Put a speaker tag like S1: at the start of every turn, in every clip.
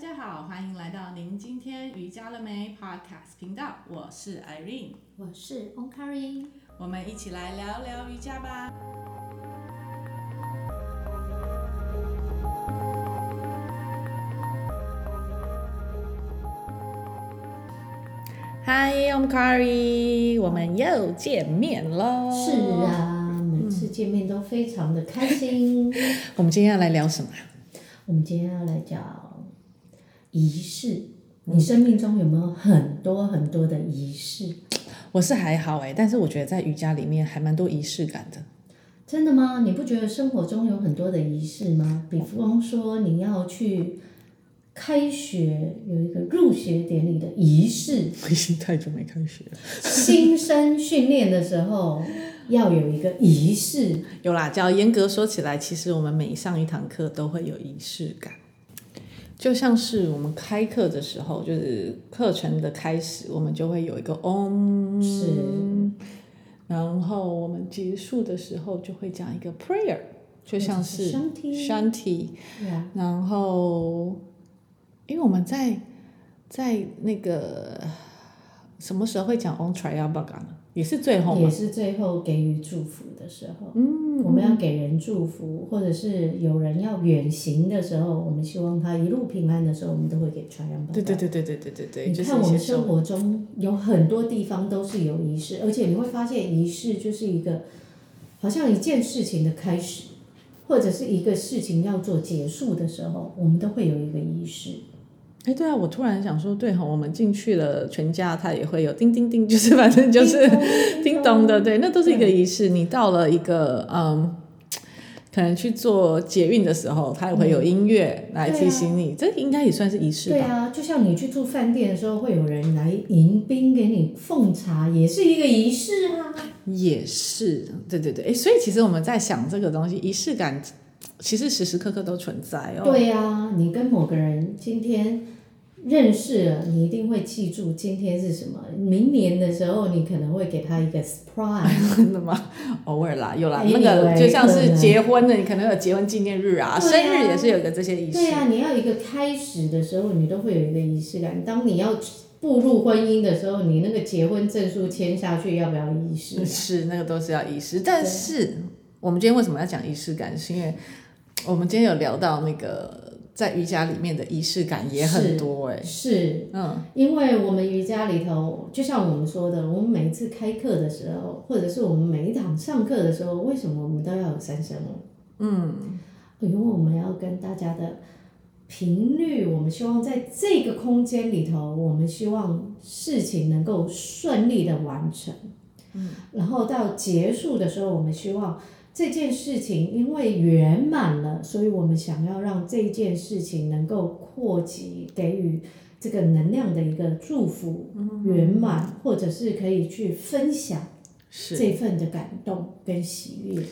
S1: 大家好，欢迎来到您今天瑜伽了没 Podcast 频道，我是 Irene，
S2: 我是 OmKari，
S1: 我们一起来聊聊瑜伽吧。Hi，OmKari，我们又见面喽。
S2: 是啊，每次见面都非常的开心。
S1: 我们今天要来聊什么？
S2: 我们今天要来讲。仪式，你生命中有没有很多很多的仪式？
S1: 我是还好哎，但是我觉得在瑜伽里面还蛮多仪式感的。
S2: 真的吗？你不觉得生活中有很多的仪式吗？比方说你要去开学，有一个入学典礼的仪式。
S1: 我已经太久没开学了。
S2: 新生训练的时候要有一个仪式。
S1: 有啦，只要严格说起来，其实我们每上一堂课都会有仪式感。就像是我们开课的时候，就是课程的开始，我们就会有一个 Om，
S2: 是，
S1: 然后我们结束的时候就会讲一个 prayer，就像是 Shanti，然后，因为我们在在那个什么时候会讲 on triabaga 呢？也是最后，
S2: 也是最后给予祝福的时候。嗯，我们要给人祝福，或者是有人要远行的时候，我们希望他一路平安的时候，我们都会给传扬。
S1: 对对对对对对对对。
S2: 你看，我们生活中有很多地方都是有仪式，而且你会发现，仪式就是一个好像一件事情的开始，或者是一个事情要做结束的时候，我们都会有一个仪式。
S1: 哎，对啊，我突然想说，对哈，我们进去了全家，它也会有叮叮叮，就是 反正就是 叮咚的，对，那都是一个仪式。你到了一个嗯，可能去做捷运的时候，它也会有音乐来提醒你，这应该也算是仪式吧。
S2: 对啊，就像你去住饭店的时候，会有人来迎宾给你奉茶，也是一个仪式啊。
S1: 也是，对对对，哎，所以其实我们在想这个东西，仪式感。其实时时刻刻都存在哦。
S2: 对呀、啊，你跟某个人今天认识了，你一定会记住今天是什么。明年的时候，你可能会给他一个 surprise。
S1: 真的吗？偶尔啦，有啦，那个就像是结婚的，你可能有结婚纪念日啊，啊生日也是有个这些仪式。
S2: 对、啊，你要一个开始的时候，你都会有一个仪式感。当你要步入婚姻的时候，你那个结婚证书签下去要不要仪式？
S1: 是，那个都是要仪式。但是我们今天为什么要讲仪式感？是因为我们今天有聊到那个在瑜伽里面的仪式感也很多哎，
S2: 是，嗯，因为我们瑜伽里头，就像我们说的，我们每一次开课的时候，或者是我们每一堂上课的时候，为什么我们都要有三声哦？嗯，因为我们要跟大家的频率，我们希望在这个空间里头，我们希望事情能够顺利的完成，嗯，然后到结束的时候，我们希望。这件事情因为圆满了，所以我们想要让这件事情能够扩及，给予这个能量的一个祝福圆满，或者是可以去分享这份的感动跟喜悦。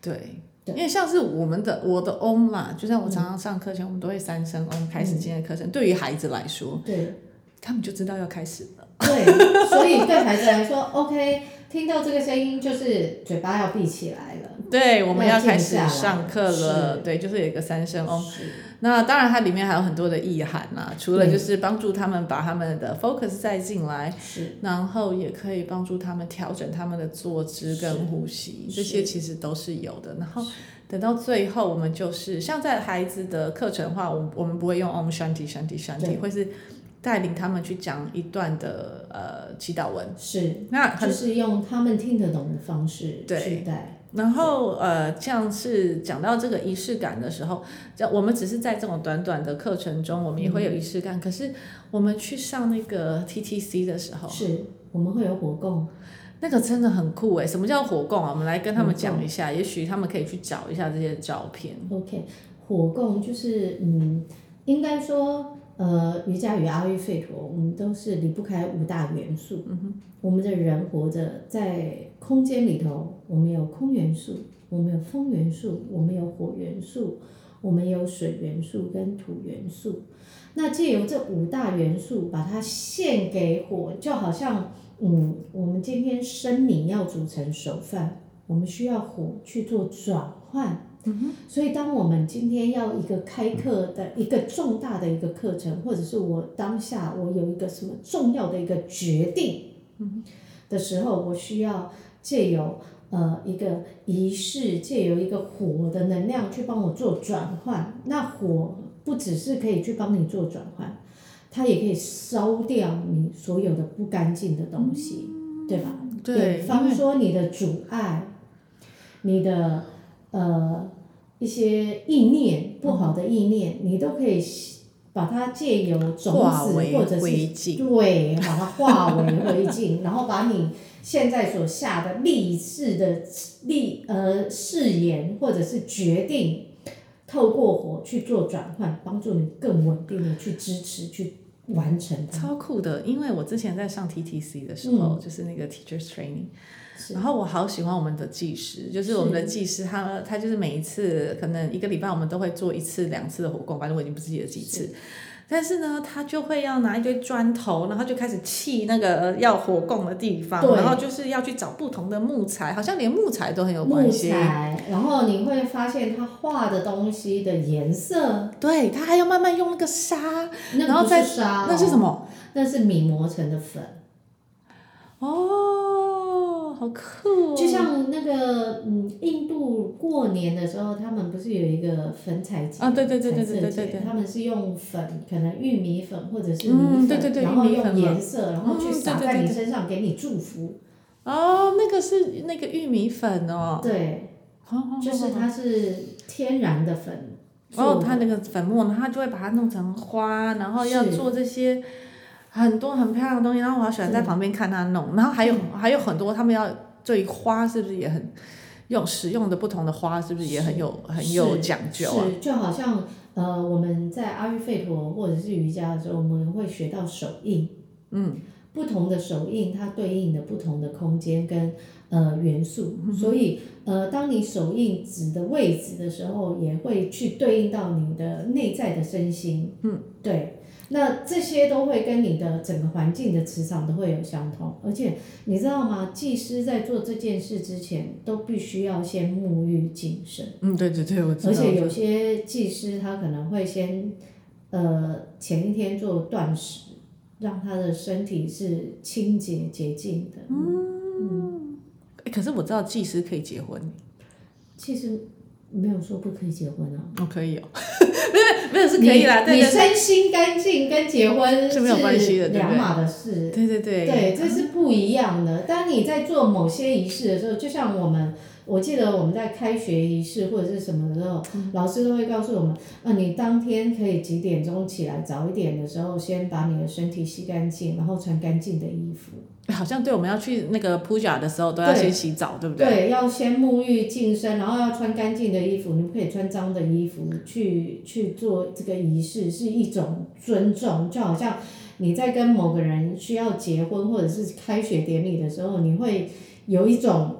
S1: 对，因为像是我们的我的 Om 嘛，就像我常常上课前，我们都会三声 Om 开始今天的课程。对于孩子来说，
S2: 对，
S1: 他们就知道要开始了。
S2: 对，所以对孩子来说，OK，听到这个声音就是嘴巴要闭起来了。
S1: 对，我们要开始上课了。对，就是有一个三声哦。那当然，它里面还有很多的意涵啦。除了就是帮助他们把他们的 focus 带进来，是，然后也可以帮助他们调整他们的坐姿跟呼吸，这些其实都是有的。然后等到最后，我们就是像在孩子的课程的话，我我们不会用 Om Shanti Shanti Shanti，会是带领他们去讲一段的呃祈祷文。
S2: 是，那就是用他们听得懂的方式去带。
S1: 然后呃，像是讲到这个仪式感的时候，我们只是在这种短短的课程中，我们也会有仪式感。嗯、可是我们去上那个 TTC 的时候，
S2: 是我们会有火供，
S1: 那个真的很酷诶。什么叫火供啊？我们来跟他们讲一下，也许他们可以去找一下这些照片。
S2: OK，火供就是嗯，应该说。呃，瑜伽与阿育吠陀，我们都是离不开五大元素。嗯哼，我们的人活着在空间里头，我们有空元素，我们有风元素，我们有火元素，我们有水元素跟土元素。那借由这五大元素，把它献给火，就好像，嗯，我们今天生米要煮成熟饭，我们需要火去做转换。嗯、所以当我们今天要一个开课的一个重大的一个课程，或者是我当下我有一个什么重要的一个决定的时候，我需要借由呃一个仪式，借由一个火的能量去帮我做转换。那火不只是可以去帮你做转换，它也可以烧掉你所有的不干净的东西，嗯、对吧？
S1: 对。
S2: 比方说你的阻碍，你的。呃，一些意念不好的意念，嗯、你都可以把它借由种子或者是对，把它化为灰烬，然后把你现在所下的立誓的立呃誓言或者是决定，透过火去做转换，帮助你更稳定的去支持去完成它。
S1: 超酷的，因为我之前在上 TTC 的时候，嗯、就是那个 Teachers Training。然后我好喜欢我们的技师，就是我们的技师，他他就是每一次可能一个礼拜我们都会做一次两次的火供，反正我已经不记得几次。但是呢，他就会要拿一堆砖头，然后就开始砌那个要火供的地方，然后就是要去找不同的木材，好像连木材都很有关系。
S2: 木材，然后你会发现他画的东西的颜色，
S1: 对，他还要慢慢用那个沙，
S2: 那
S1: 然后再
S2: 沙，
S1: 那是什么？
S2: 那是米磨成的粉。
S1: 哦。好酷哦！
S2: 就像那个嗯，印度过年的时候，他们不是有一个粉彩节？
S1: 啊，对对对对对对对对。
S2: 他们是用粉，可能玉米粉或者是米粉，
S1: 嗯、对对对
S2: 然后用颜色，然后去撒在你身上，给你祝福。
S1: 哦，那个是那个玉米粉哦。
S2: 对。就是它是天然的粉。
S1: 哦，它那个粉末，它就会把它弄成花，然后要做这些。很多很漂亮的东西，然后我好喜欢在旁边看他弄，然后还有还有很多他们要对花是不是也很用使用的不同的花是不是也很有很有讲究啊？
S2: 是，就好像呃我们在阿育吠陀或者是瑜伽的时候，我们会学到手印，嗯，不同的手印它对应的不同的空间跟呃元素，嗯、所以呃当你手印指的位置的时候，也会去对应到你的内在的身心，嗯，对。那这些都会跟你的整个环境的磁场都会有相通，而且你知道吗？技师在做这件事之前，都必须要先沐浴净身。
S1: 嗯，对对对，我知道。
S2: 而且有些技师他可能会先，呃，前一天做断食，让他的身体是清洁洁净的。
S1: 嗯。嗯。可是我知道技师可以结婚。
S2: 其实。没有说不可以结婚啊！
S1: 哦，可以哦，没有没有是可以啦。
S2: 你身心干净跟结婚是
S1: 没有关系的，
S2: 两码的事。
S1: 对对对。
S2: 对，这是不一样的。当你在做某些仪式的时候，就像我们，我记得我们在开学仪式或者是什么的时候，老师都会告诉我们，啊，你当天可以几点钟起来，早一点的时候，先把你的身体洗干净，然后穿干净的衣服。
S1: 好像对，我们要去那个 Puja 的时候都要先洗澡，对，对不对？
S2: 对，要先沐浴净身，然后要穿干净的衣服，你不可以穿脏的衣服去去做这个仪式，是一种尊重。就好像你在跟某个人需要结婚或者是开学典礼的时候，你会有一种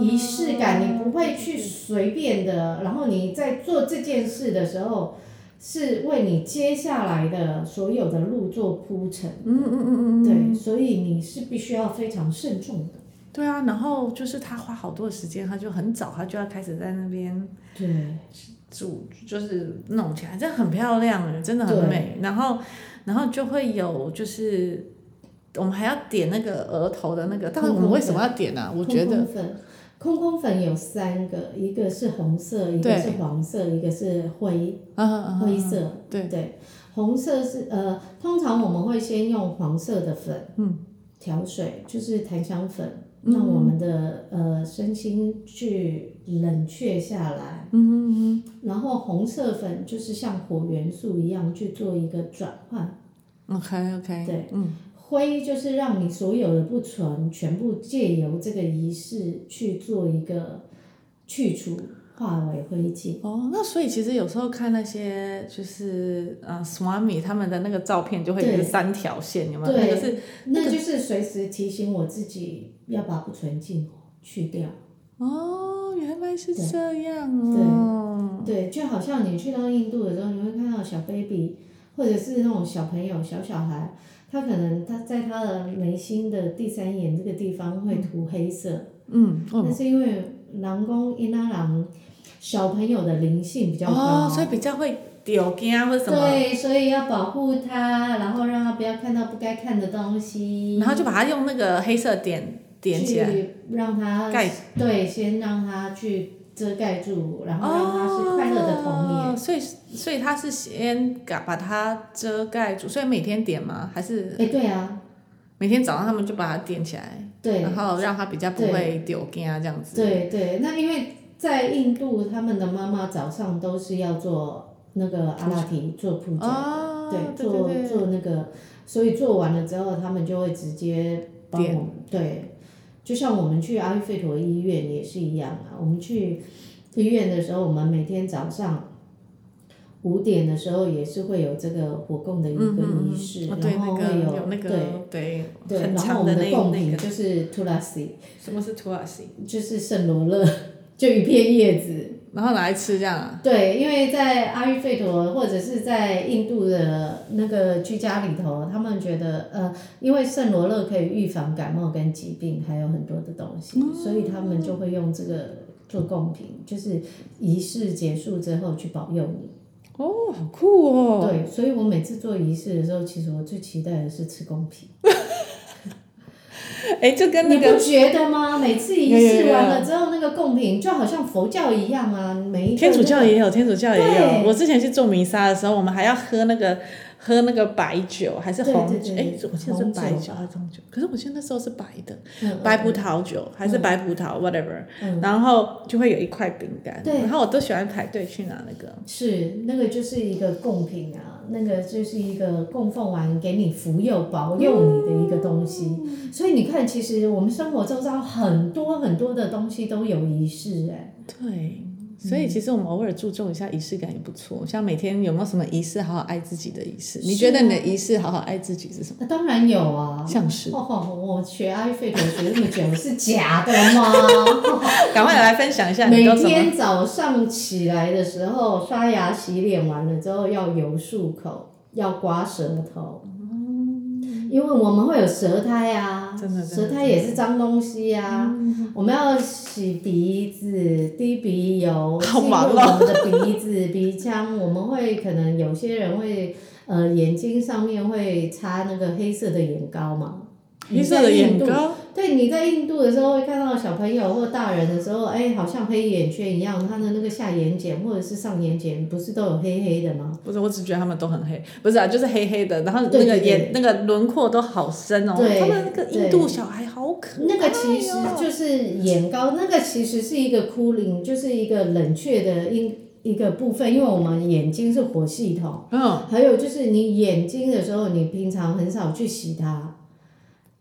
S2: 仪式感，你不会去随便的。然后你在做这件事的时候。是为你接下来的所有的路做铺陈。
S1: 嗯嗯嗯嗯
S2: 对，所以你是必须要非常慎重的。
S1: 对啊，然后就是他花好多的时间，他就很早，他就要开始在那边。
S2: 对。
S1: 煮就是弄起来，这很漂亮，真的很美。然后，然后就会有就是，我们还要点那个额头的那个，但是我们为什么要点呢、啊？我觉得。
S2: 空空粉有三个，一个是红色，一个是黄色，一个是灰，灰色。
S1: 对
S2: 对，红色是呃，通常我们会先用黄色的粉，嗯，调水就是檀香粉，让我们的呃身心去冷却下来。嗯嗯嗯。然后红色粉就是像火元素一样去做一个转换。
S1: OK OK。
S2: 对，嗯。灰就是让你所有的不纯全部借由这个仪式去做一个去除，化为灰烬。
S1: 哦，那所以其实有时候看那些就是呃，Swami 他们的那个照片，就会有三条线，有没有？
S2: 对，
S1: 那个是，
S2: 那就是随时提醒我自己要把不纯净去掉。
S1: 哦，原来是这样哦。
S2: 对，对，就好像你去到印度的时候，你会看到小 baby，或者是那种小朋友、小小孩。他可能他在他的眉心的第三眼这个地方会涂黑色，嗯，那是因为人讲，因仔人小朋友的灵性比较高，
S1: 哦，所以比较会丢惊或者什么。
S2: 对，所以要保护他，然后让他不要看到不该看的东西。
S1: 然后就把他用那个黑色点点起来，
S2: 让他盖。对，先让他去遮盖住，然后让他是快乐的童年。
S1: 哦，所以，所以他是先把它遮盖住，所以每天点吗？还是？
S2: 哎，对啊。
S1: 每天早上他们就把它点起来，
S2: 对，
S1: 然后让他比较不会丢惊啊这样子。
S2: 对对，那因为在印度，他们的妈妈早上都是要做那个阿拉提做铺脚，
S1: 哦、
S2: 对，
S1: 对对对
S2: 做做那个，所以做完了之后，他们就会直接帮我们，对，就像我们去阿育吠陀医院也是一样啊，我们去医院的时候，我们每天早上。五点的时候也是会有这个火供的一个仪式，
S1: 嗯嗯哦、
S2: 然后会有，
S1: 有那
S2: 个
S1: 对
S2: 对，
S1: 对，
S2: 然后我们的贡品就是 tulasi。
S1: 什么是 tulasi？
S2: 就是圣罗勒，就一片叶子。
S1: 然后拿来吃这样啊？
S2: 对，因为在阿育吠陀或者是在印度的那个居家里头，他们觉得呃，因为圣罗勒可以预防感冒跟疾病，还有很多的东西，嗯、所以他们就会用这个做贡品，就是仪式结束之后去保佑你。
S1: 哦，好酷哦！
S2: 对，所以我每次做仪式的时候，其实我最期待的是吃贡品。
S1: 哎，就跟那个，
S2: 你不觉得吗？每次仪式完了之后，那个贡品就好像佛教一样啊，每
S1: 天主教也有，天主教也有。我之前去做弥撒的时候，我们还要喝那个。喝那个白酒还是红酒？哎，我记得是白酒还是红酒？可是我记得那时候是白的，白葡萄酒还是白葡萄，whatever。然后就会有一块饼干，然后我都喜欢排队去拿那个。
S2: 是，那个就是一个贡品啊，那个就是一个供奉完给你福佑保佑你的一个东西。所以你看，其实我们生活周遭很多很多的东西都有仪式，哎。
S1: 对。所以其实我们偶尔注重一下仪式感也不错，像每天有没有什么仪式好好爱自己的仪式？你觉得你的仪式好好爱自己是什么？
S2: 当然有啊，
S1: 像是。
S2: 哦，我学阿育吠陀学那么久是假的吗？
S1: 赶快来分享一下。
S2: 每天早上起来的时候，刷牙洗脸完了之后要油漱口，要刮舌头。因为我们会有舌苔啊，舌苔也是脏东西啊，嗯、我们要洗鼻子、滴鼻油，清我们的鼻子、鼻腔。我们会可能有些人会，呃，眼睛上面会擦那个黑色的眼膏嘛。
S1: 黑色的眼膏。
S2: 对，你在印度的时候会看到小朋友或大人的时候，哎，好像黑眼圈一样，他的那个下眼睑或者是上眼睑不是都有黑黑的吗？
S1: 不是，我只觉得他们都很黑，不是啊，就是黑黑的，然后那个眼那个轮廓都好深哦。
S2: 对。
S1: 他们那个印度小孩好可爱，哦。
S2: 那个其实就是眼膏，那个其实是一个 cooling，就是一个冷却的一一个部分，因为我们眼睛是火系统。
S1: 嗯。
S2: 还有就是你眼睛的时候，你平常很少去洗它。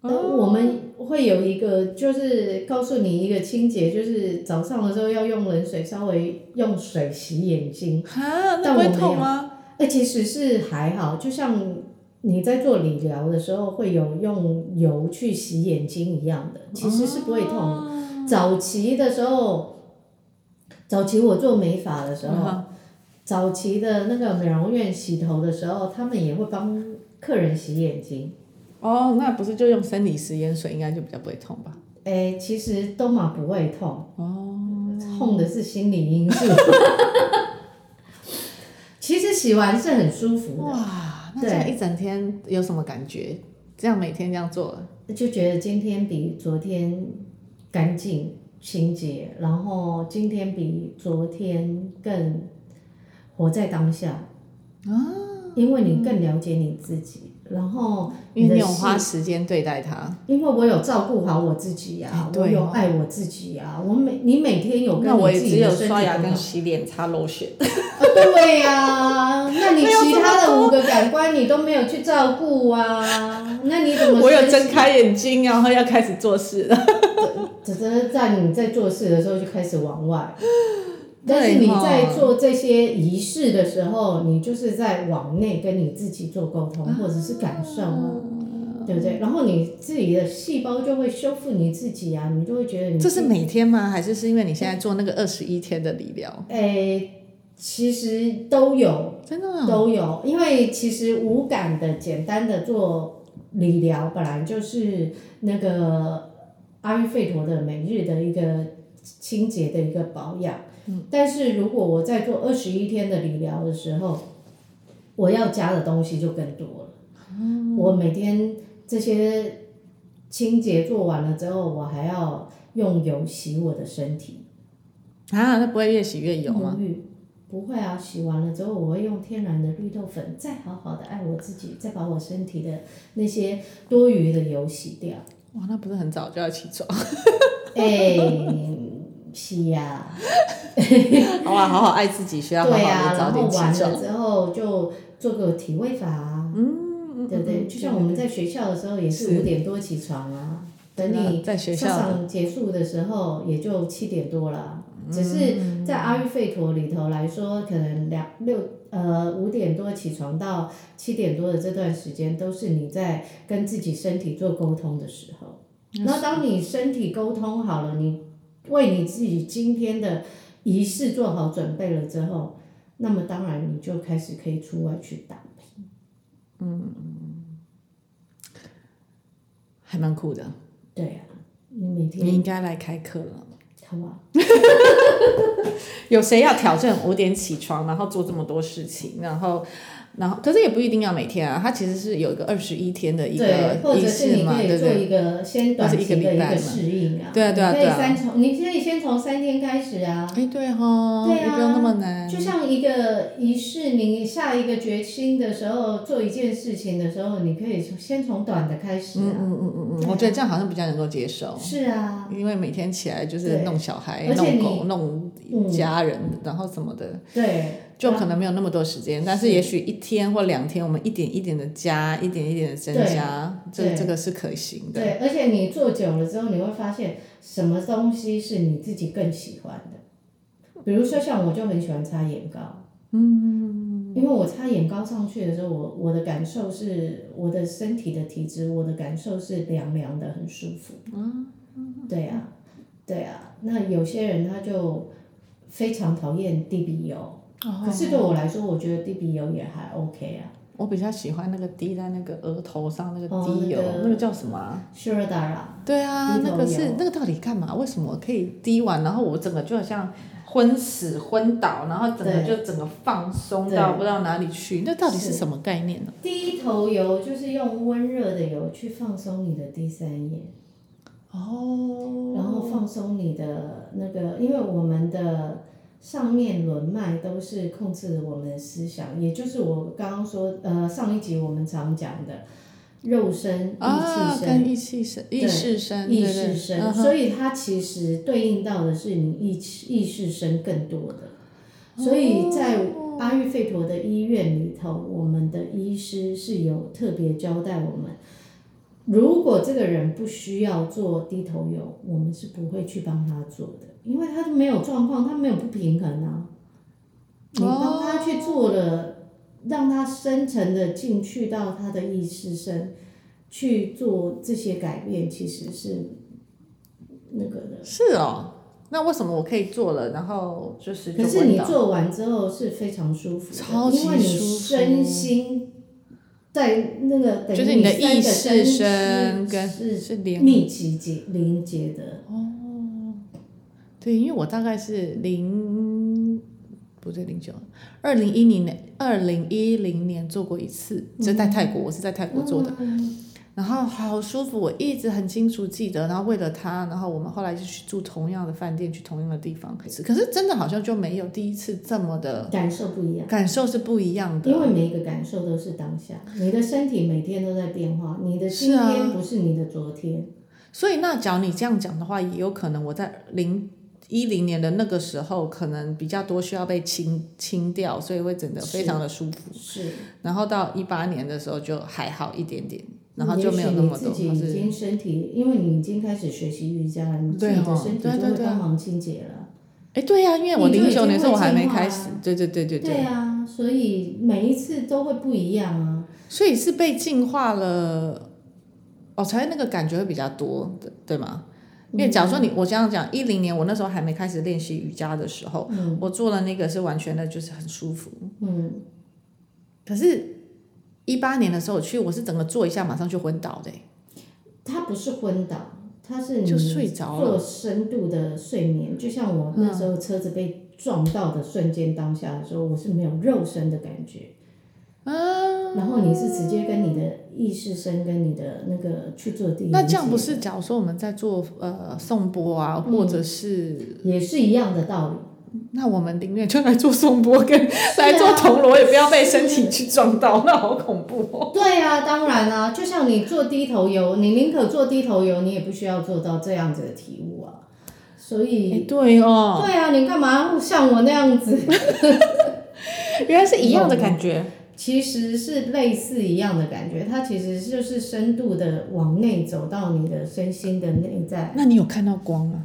S2: 呃，我们会有一个，就是告诉你一个清洁，就是早上的时候要用冷水稍微用水洗眼睛。
S1: 啊，那会痛吗？
S2: 哎，其实是还好，就像你在做理疗的时候会有用油去洗眼睛一样的，其实是不会痛。早期的时候，早期我做美发的时候，嗯，早期的那个美容院洗头的时候，他们也会帮客人洗眼睛。
S1: 哦，那不是就用生理食盐水，应该就比较不会痛吧？
S2: 诶，其实都嘛不会痛。
S1: 哦。
S2: 痛的是心理因素。其实洗完是很舒服的。
S1: 哇，那这样一整天有什么感觉？这样每天这样做，
S2: 就觉得今天比昨天干净清洁，然后今天比昨天更活在当下。
S1: 啊。
S2: 因为你更了解你自己。然后，
S1: 因为你有花时间对待他，
S2: 因为我有照顾好我自己呀、啊，我有爱我自己呀、啊。我每你每天有跟你自己的身体，
S1: 只有刷牙跟洗脸擦 lotion。
S2: 对呀、啊，那你 其他的五个感官你都没有去照顾啊？那你怎么？
S1: 我有睁开眼睛，然后要开始做事了。
S2: 只是在你在做事的时候就开始往外。但是你在做这些仪式的时候，你就是在往内跟你自己做沟通，或者是感受啊，对不对？然后你自己的细胞就会修复你自己啊，你就会觉得你。
S1: 这是每天吗？还是是因为你现在做那个二十一天的理疗？
S2: 诶，其实都有，
S1: 真的啊？
S2: 都有，因为其实无感的简单的做理疗，本来就是那个阿育吠陀的每日的一个清洁的一个保养。嗯。但是如果我在做二十一天的理疗的时候，我要加的东西就更多了。嗯。我每天这些清洁做完了之后，我还要用油洗我的身体。
S1: 啊，那不会越洗越油吗？
S2: 不会啊，洗完了之后，我会用天然的绿豆粉，再好好的爱我自己，再把我身体的那些多余的油洗掉。
S1: 哇，那不是很早就要起床？
S2: 哎、欸，是呀、啊。
S1: 好啊，好好爱自己，需要好好的早点起床。
S2: 对啊，然后完了之后就做个体位法。嗯。对不对？就像我们在学校的时候，也是五点多起床啊。等你上场结束的时候，也就七点多了。只是在阿育吠陀里头来说，可能两六呃五点多起床到七点多的这段时间，都是你在跟自己身体做沟通的时候。那当你身体沟通好了，你为你自己今天的仪式做好准备了之后，那么当然你就开始可以出外去打拼。
S1: 嗯，还蛮酷的。
S2: 对呀、啊，你每天。
S1: 你应该来开课了。
S2: 好吧，
S1: 有谁要挑战五点起床，然后做这么多事情，然后？然后，可是也不一定要每天啊，它其实是有一个二十一天的一个仪式嘛，
S2: 对，或者是你可以做一个先短期的一个适应啊。
S1: 对啊对啊对啊。
S2: 可以三从，你可以先从三天开始啊。
S1: 哎对哈。对啊。不用那么难。
S2: 就像一个仪式，你下一个决心的时候，做一件事情的时候，你可以先从短的开始啊。
S1: 嗯嗯嗯嗯嗯。我觉得这样好像比较能够接受。
S2: 是啊。
S1: 因为每天起来就是弄小孩、弄狗、弄家人，然后什么的。
S2: 对。
S1: 就可能没有那么多时间，但是也许一天或两天，我们一点一点的加，一点一点的增加，这这个是可行的。
S2: 对，而且你做久了之后，你会发现什么东西是你自己更喜欢的。比如说像我就很喜欢擦眼膏，嗯，因为我擦眼膏上去的时候，我我的感受是我的身体的体质，我的感受是凉凉的，很舒服。嗯，对呀，对呀。那有些人他就非常讨厌地笔油。可是对我来说，我觉得滴鼻油也还 OK 啊。
S1: 我比较喜欢那个滴在那个额头上那个滴油，那个叫什么
S2: ？Shirodara。
S1: 对啊，那个是那个到底干嘛？为什么可以滴完，然后我整个就好像昏死昏倒，然后整个就整个放松到不知道哪里去？那到底是什么概念呢？
S2: 滴头油就是用温热的油去放松你的第三眼。哦。然后放松你的那个，因为我们的。上面轮脉都是控制我们的思想，也就是我刚刚说，呃，上一集我们常讲的肉身、
S1: 意气身、意识身、
S2: 意识身，所以它其实对应到的是你意意识身更多的。所以在阿育吠陀的医院里头，我们的医师是有特别交代我们，如果这个人不需要做低头油，我们是不会去帮他做的。因为他没有状况，他没有不平衡啊。你帮他去做了，哦、让他深层的进去到他的意识身，去做这些改变，其实是那个的。
S1: 是哦，那为什么我可以做了，然后就是就？
S2: 可是你做完之后是非常舒服的，
S1: 超级舒服，因为你
S2: 身心在那个等于
S1: 就是你的意识身跟是
S2: 密集结连接的。
S1: 哦。对，因为我大概是零，不对，零九，二零一零年，二零一零年做过一次，就在泰国，我是在泰国做的，然后好舒服，我一直很清楚记得，然后为了他，然后我们后来就去住同样的饭店，去同样的地方，可是可是真的好像就没有第一次这么的
S2: 感受不一样，
S1: 感受是不一样的，
S2: 因为每一个感受都是当下，你的身体每天都在变化，你的今天不是你的昨天，
S1: 所以那假如你这样讲的话，也有可能我在零。一零年的那个时候，可能比较多需要被清清掉，所以会整得非常的舒服。
S2: 是。
S1: 然后到一八年的时候就还好一点点，然后就没有那么多。
S2: 自己已经身体，因为你已经开始学习瑜伽了，你自己的身体就会帮忙清洁了。
S1: 哎，对呀，因为我零九年的时候我还没开始。对对对对对。
S2: 对啊，所以每一次都会不一样啊。
S1: 所以是被净化了，哦，才那个感觉会比较多对，对吗？因为假如说你，我这样讲，一零年我那时候还没开始练习瑜伽的时候，嗯、我做了那个是完全的，就是很舒服。嗯。可是，一八年的时候我去，我是整个坐一下马上就昏倒的。
S2: 他不是昏倒，他是你
S1: 就睡着了，
S2: 做深度的睡眠，就像我那时候车子被撞到的瞬间当下的时候，我是没有肉身的感觉。
S1: 啊，
S2: 然后你是直接跟你的意识身跟你的那个去做第一。
S1: 那这样不是，假如说我们在做呃颂钵啊，或者是、嗯、
S2: 也是一样的道理。
S1: 那我们宁愿就来做颂钵，跟来做铜锣，也不要被身体去撞到，那好恐怖哦。
S2: 对呀、啊，当然啊，就像你做低头游，你宁可做低头游，你也不需要做到这样子的体悟啊。所以，
S1: 欸、对哦。
S2: 对啊，你干嘛像我那样子？
S1: 原来是一样的感觉。
S2: 其实是类似一样的感觉，它其实就是深度的往内走到你的身心的内在。
S1: 那你有看到光吗？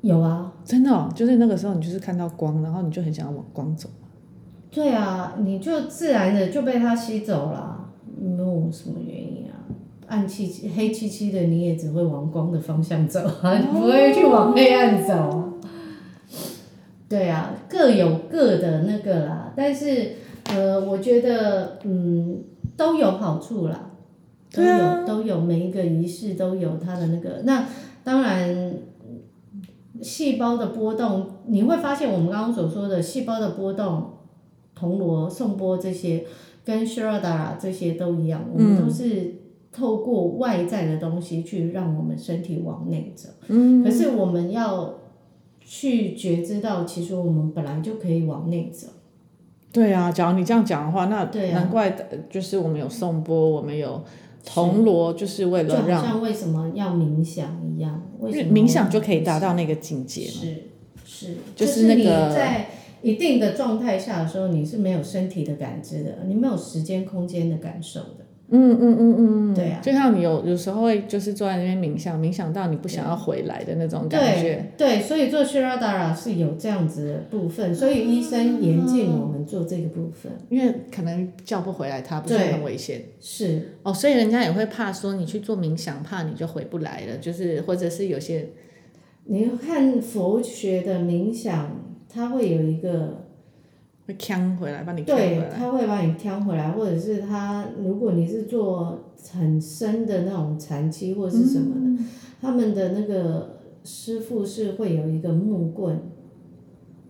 S2: 有啊，
S1: 真的哦，就是那个时候你就是看到光，然后你就很想要往光走。
S2: 对啊，你就自然的就被它吸走了，没有什么原因啊。暗漆漆、黑漆漆的，你也只会往光的方向走啊，你不会去往黑暗走。对啊，各有各的那个啦，但是。呃，我觉得嗯都有好处啦，都有、啊、都有每一个仪式都有它的那个。那当然，细胞的波动，你会发现我们刚刚所说的细胞的波动，铜锣、颂钵这些，跟 Shirodara 这些都一样，我们都是透过外在的东西去让我们身体往内走。嗯。可是我们要去觉知到，其实我们本来就可以往内走。
S1: 对啊，假如你这样讲的话，那难怪就是我们有颂钵，我们有铜锣，就是为了让。
S2: 就像为什么要冥想一样，为什么
S1: 冥想就可以达到那个境界
S2: 是是，
S1: 就是那
S2: 个。在一定的状态下的时候，你是没有身体的感知的，你没有时间空间的感受的。
S1: 嗯嗯嗯嗯，
S2: 对啊，
S1: 就像你有有时候会就是坐在那边冥想，冥想到你不想要回来的那种感觉。
S2: 对，对，所以做 Shiradara 是有这样子的部分，所以医生严禁我们做这个部分，
S1: 因为可能叫不回来他，不是很危险。
S2: 是。
S1: 哦，所以人家也会怕说你去做冥想，怕你就回不来了，就是或者是有些，
S2: 你看佛学的冥想，它会有一个。
S1: 会呛回来，把你
S2: 对，他会把你呛回来，或者是他，如果你是做很深的那种禅期或者是什么的，嗯、他们的那个师傅是会有一个木棍，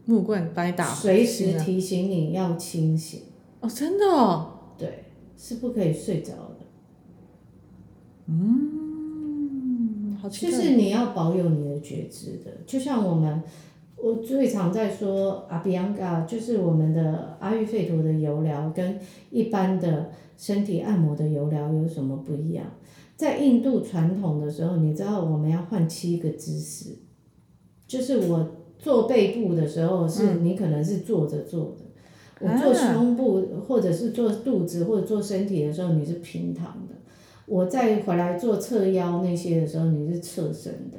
S1: 木棍把你打，
S2: 随时提醒你要清醒。
S1: 哦，真的哦。
S2: 对，是不可以睡着的。
S1: 嗯，好奇。
S2: 就是你要保有你的觉知的，就像我们。我最常在说阿比昂嘎，就是我们的阿育吠陀的油疗跟一般的身体按摩的油疗有什么不一样？在印度传统的时候，你知道我们要换七个姿势，就是我做背部的时候，是你可能是坐着做的；我做胸部或者是做肚子或者做身体的时候，你是平躺的；我再回来做侧腰那些的时候，你是侧身的。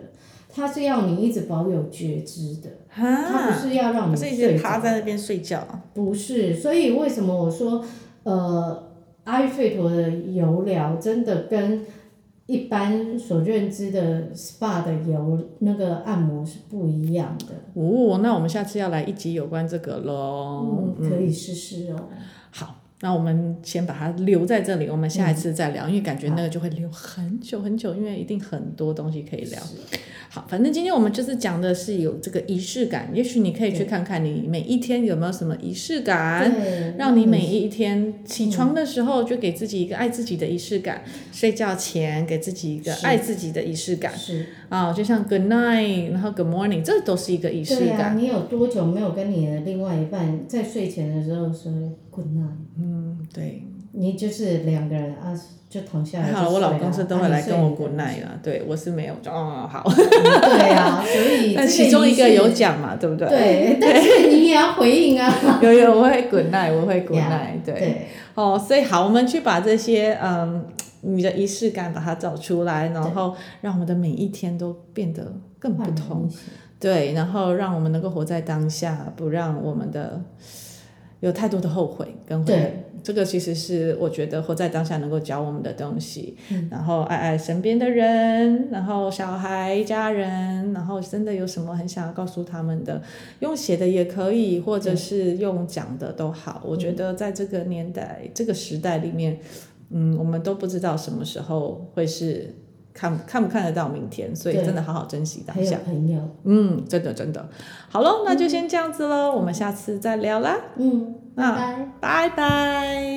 S2: 它是要你一直保有觉知的，它不是要让你睡着。
S1: 趴在那边睡觉。
S2: 不是，所以为什么我说，呃，阿育吠陀的油疗真的跟一般所认知的 SPA 的油那个按摩是不一样的。
S1: 哦，那我们下次要来一集有关这个喽。
S2: 嗯，可以试试哦。
S1: 好。那我们先把它留在这里，我们下一次再聊，嗯、因为感觉那个就会留很久很久，因为一定很多东西可以聊。好，反正今天我们就是讲的是有这个仪式感，也许你可以去看看你每一天有没有什么仪式感，让你每一天起床的时候就给自己一个爱自己的仪式感，睡觉前给自己一个爱自己的仪式感。是啊，就像 Good night，然后 Good morning，这都是一个仪式感。对啊，
S2: 你有多久没有跟你的另外一半在睡前的时候说 Good night？
S1: 嗯。对，
S2: 你就是两个人啊，就躺下来。
S1: 好了，我老公是都会来跟我 good night 啊，对我是没有，哦好。
S2: 对啊，所以
S1: 那其中一个有讲嘛，对不对？
S2: 对，但是你也要回应啊。
S1: 有有，我会 good night，我会 good night，对。哦，所以好，我们去把这些嗯，你的仪式感把它找出来，然后让我们的每一天都变得更不同。对，然后让我们能够活在当下，不让我们的有太多的后悔跟悔恨。这个其实是我觉得活在当下能够教我们的东西，嗯、然后爱爱身边的人，然后小孩、家人，然后真的有什么很想要告诉他们的，用写的也可以，或者是用讲的都好。嗯、我觉得在这个年代、这个时代里面，嗯，我们都不知道什么时候会是看看不看得到明天，所以真的好好珍惜当下。
S2: 朋友，
S1: 嗯，真的真的，好喽，那就先这样子喽，嗯、我们下次再聊啦。
S2: 嗯，那拜拜。
S1: 拜拜。